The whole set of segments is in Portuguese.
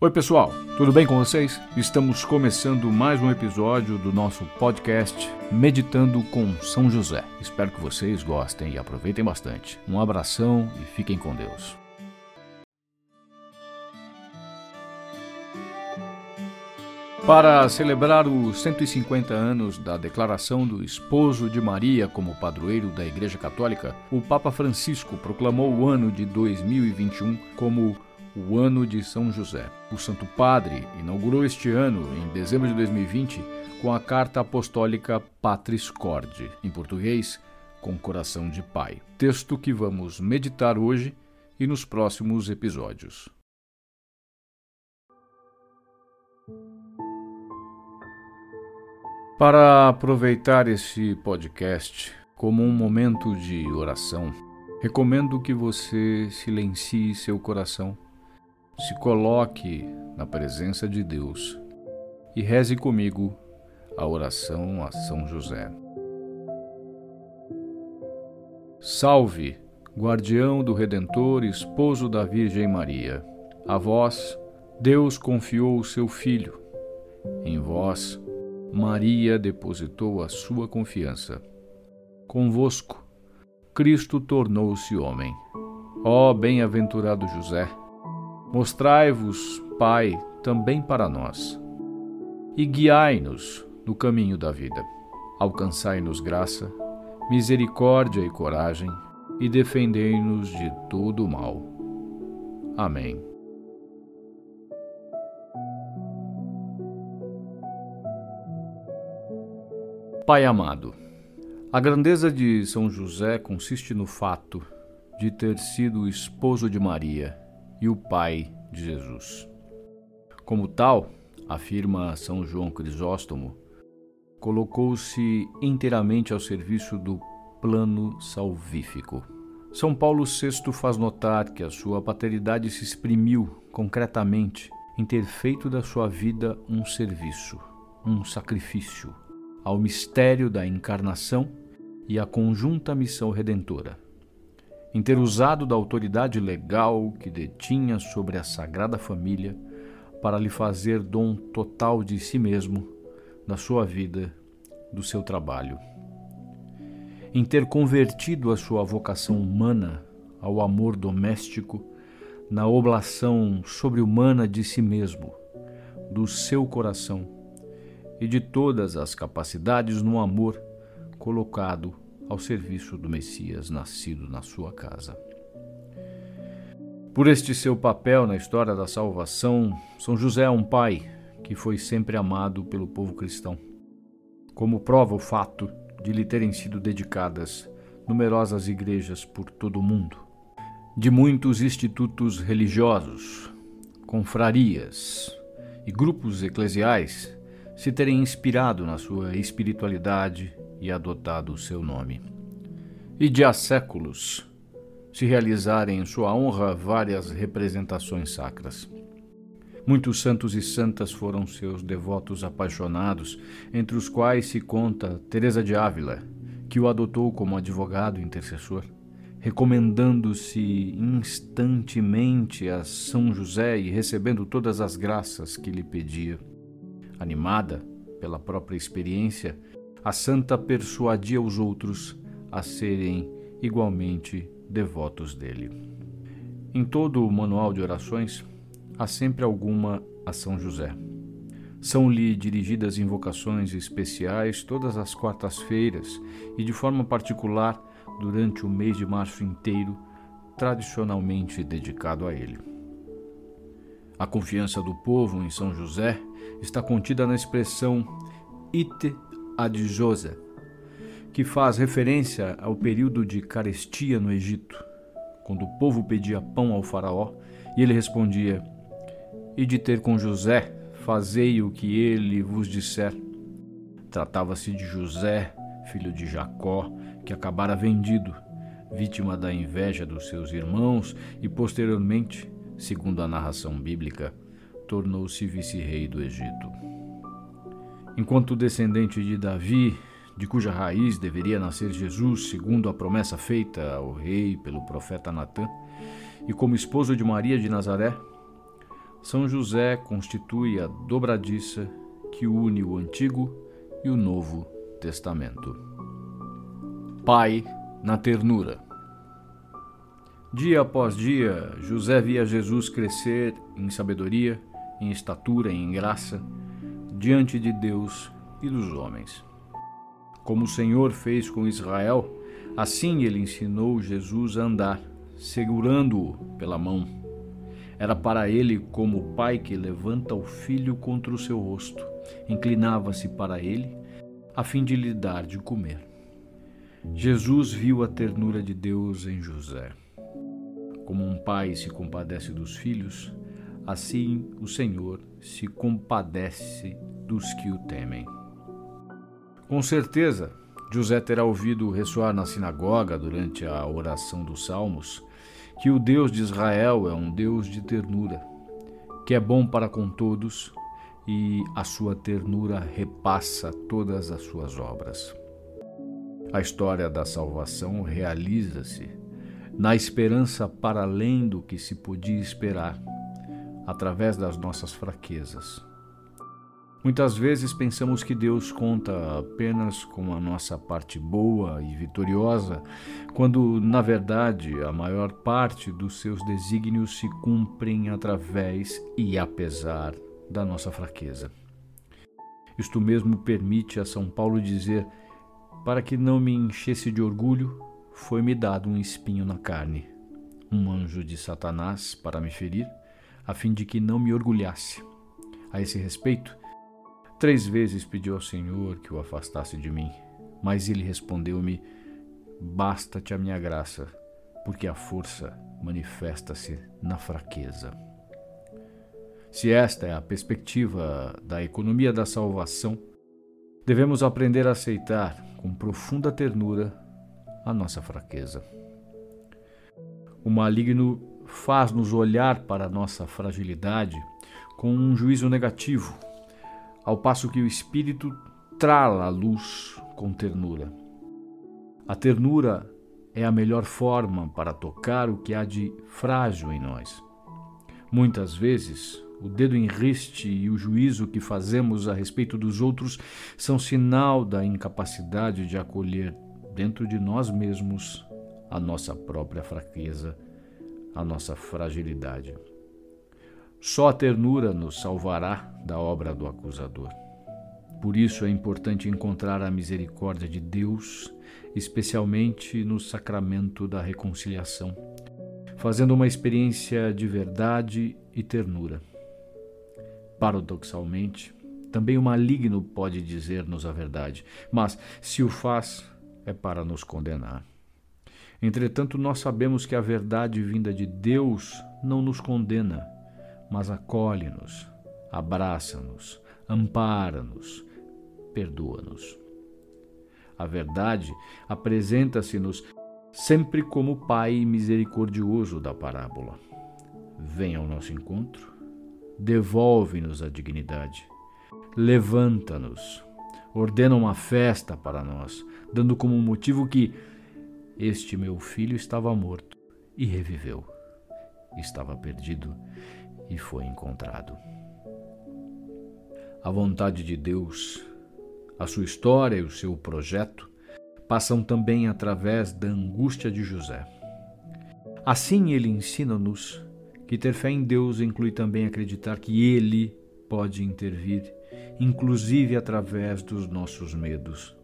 Oi, pessoal, tudo bem com vocês? Estamos começando mais um episódio do nosso podcast Meditando com São José. Espero que vocês gostem e aproveitem bastante. Um abração e fiquem com Deus. Para celebrar os 150 anos da declaração do esposo de Maria como padroeiro da Igreja Católica, o Papa Francisco proclamou o ano de 2021 como o Ano de São José. O Santo Padre inaugurou este ano, em dezembro de 2020, com a carta apostólica Patris Corde, em português, com coração de pai. Texto que vamos meditar hoje e nos próximos episódios. Para aproveitar este podcast como um momento de oração, recomendo que você silencie seu coração, se coloque na presença de Deus e reze comigo a oração a São José. Salve, guardião do Redentor, esposo da Virgem Maria. A vós, Deus confiou o seu Filho. Em vós, Maria depositou a sua confiança. Convosco, Cristo tornou-se homem. Ó bem-aventurado José, mostrai-vos, Pai, também para nós, e guiai-nos no caminho da vida. Alcançai-nos graça, misericórdia e coragem, e defendei-nos de todo o mal. Amém. Pai amado, a grandeza de São José consiste no fato de ter sido esposo de Maria e o pai de Jesus. Como tal, afirma São João Crisóstomo, colocou-se inteiramente ao serviço do plano salvífico. São Paulo VI faz notar que a sua paternidade se exprimiu concretamente em ter feito da sua vida um serviço, um sacrifício ao mistério da encarnação e à conjunta missão redentora. Em ter usado da autoridade legal que detinha sobre a Sagrada Família para lhe fazer dom total de si mesmo, da sua vida, do seu trabalho. Em ter convertido a sua vocação humana ao amor doméstico na oblação sobre-humana de si mesmo, do seu coração e de todas as capacidades no amor colocado ao serviço do Messias nascido na sua casa. Por este seu papel na história da salvação, São José é um pai que foi sempre amado pelo povo cristão. Como prova o fato de lhe terem sido dedicadas numerosas igrejas por todo o mundo, de muitos institutos religiosos, confrarias e grupos eclesiais se terem inspirado na sua espiritualidade e adotado o seu nome. E de há séculos se realizarem em sua honra várias representações sacras. Muitos santos e santas foram seus devotos apaixonados, entre os quais se conta Teresa de Ávila, que o adotou como advogado intercessor, recomendando-se instantemente a São José e recebendo todas as graças que lhe pedia. Animada pela própria experiência, a santa persuadia os outros a serem igualmente devotos dele. Em todo o manual de orações, há sempre alguma a São José. São-lhe dirigidas invocações especiais todas as quartas-feiras e, de forma particular, durante o mês de março inteiro, tradicionalmente dedicado a ele. A confiança do povo em São José está contida na expressão ite ad José, que faz referência ao período de carestia no Egito, quando o povo pedia pão ao faraó e ele respondia: E de ter com José, fazei o que ele vos disser. Tratava-se de José, filho de Jacó, que acabara vendido, vítima da inveja dos seus irmãos e posteriormente segundo a narração bíblica, tornou-se vice-rei do Egito. Enquanto descendente de Davi, de cuja raiz deveria nascer Jesus, segundo a promessa feita ao rei pelo profeta Natã, e como esposo de Maria de Nazaré, São José constitui a dobradiça que une o Antigo e o Novo Testamento. Pai na ternura. Dia após dia, José via Jesus crescer em sabedoria, em estatura, em graça, diante de Deus e dos homens. Como o Senhor fez com Israel, assim ele ensinou Jesus a andar, segurando-o pela mão. Era para ele como o pai que levanta o filho contra o seu rosto, inclinava-se para ele, a fim de lhe dar de comer. Jesus viu a ternura de Deus em José. Como um pai se compadece dos filhos, assim o Senhor se compadece dos que o temem. Com certeza, José terá ouvido ressoar na sinagoga durante a oração dos Salmos que o Deus de Israel é um Deus de ternura, que é bom para com todos e a sua ternura repassa todas as suas obras. A história da salvação realiza-se na esperança para além do que se podia esperar, através das nossas fraquezas. Muitas vezes pensamos que Deus conta apenas com a nossa parte boa e vitoriosa, quando, na verdade, a maior parte dos seus desígnios se cumprem através e apesar da nossa fraqueza. Isto mesmo permite a São Paulo dizer para que não me enchesse de orgulho, foi-me dado um espinho na carne, um anjo de Satanás para me ferir, a fim de que não me orgulhasse. A esse respeito, três vezes pedi ao Senhor que o afastasse de mim, mas ele respondeu-me: Basta-te a minha graça, porque a força manifesta-se na fraqueza. Se esta é a perspectiva da economia da salvação, devemos aprender a aceitar com profunda ternura a nossa fraqueza. O maligno faz-nos olhar para a nossa fragilidade com um juízo negativo, ao passo que o Espírito trala a luz com ternura. A ternura é a melhor forma para tocar o que há de frágil em nós. Muitas vezes, o dedo em riste e o juízo que fazemos a respeito dos outros são sinal da incapacidade de acolher dentro de nós mesmos a nossa própria fraqueza, a nossa fragilidade. Só a ternura nos salvará da obra do acusador. Por isso é importante encontrar a misericórdia de Deus, especialmente no sacramento da reconciliação, fazendo uma experiência de verdade e ternura. Paradoxalmente, também o maligno pode dizer-nos a verdade, mas se o faz, é para nos condenar. Entretanto, nós sabemos que a verdade vinda de Deus não nos condena, mas acolhe-nos, abraça-nos, ampara-nos, perdoa-nos. A verdade apresenta-se-nos sempre como Pai misericordioso da parábola. Vem ao nosso encontro devolve-nos a dignidade. Levanta-nos, ordena uma festa para nós, dando como motivo que este meu filho estava morto e reviveu, estava perdido e foi encontrado. A vontade de Deus, a sua história e o seu projeto passam também através da angústia de José. Assim ele ensina-nos que ter fé em Deus inclui também acreditar que Ele pode intervir, inclusive através dos nossos medos,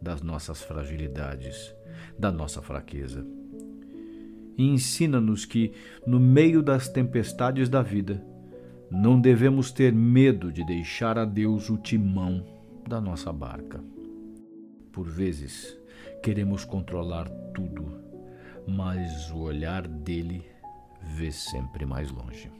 das nossas fragilidades, da nossa fraqueza. E ensina-nos que, no meio das tempestades da vida, não devemos ter medo de deixar a Deus o timão da nossa barca. Por vezes, queremos controlar tudo, mas o olhar dele vê sempre mais longe.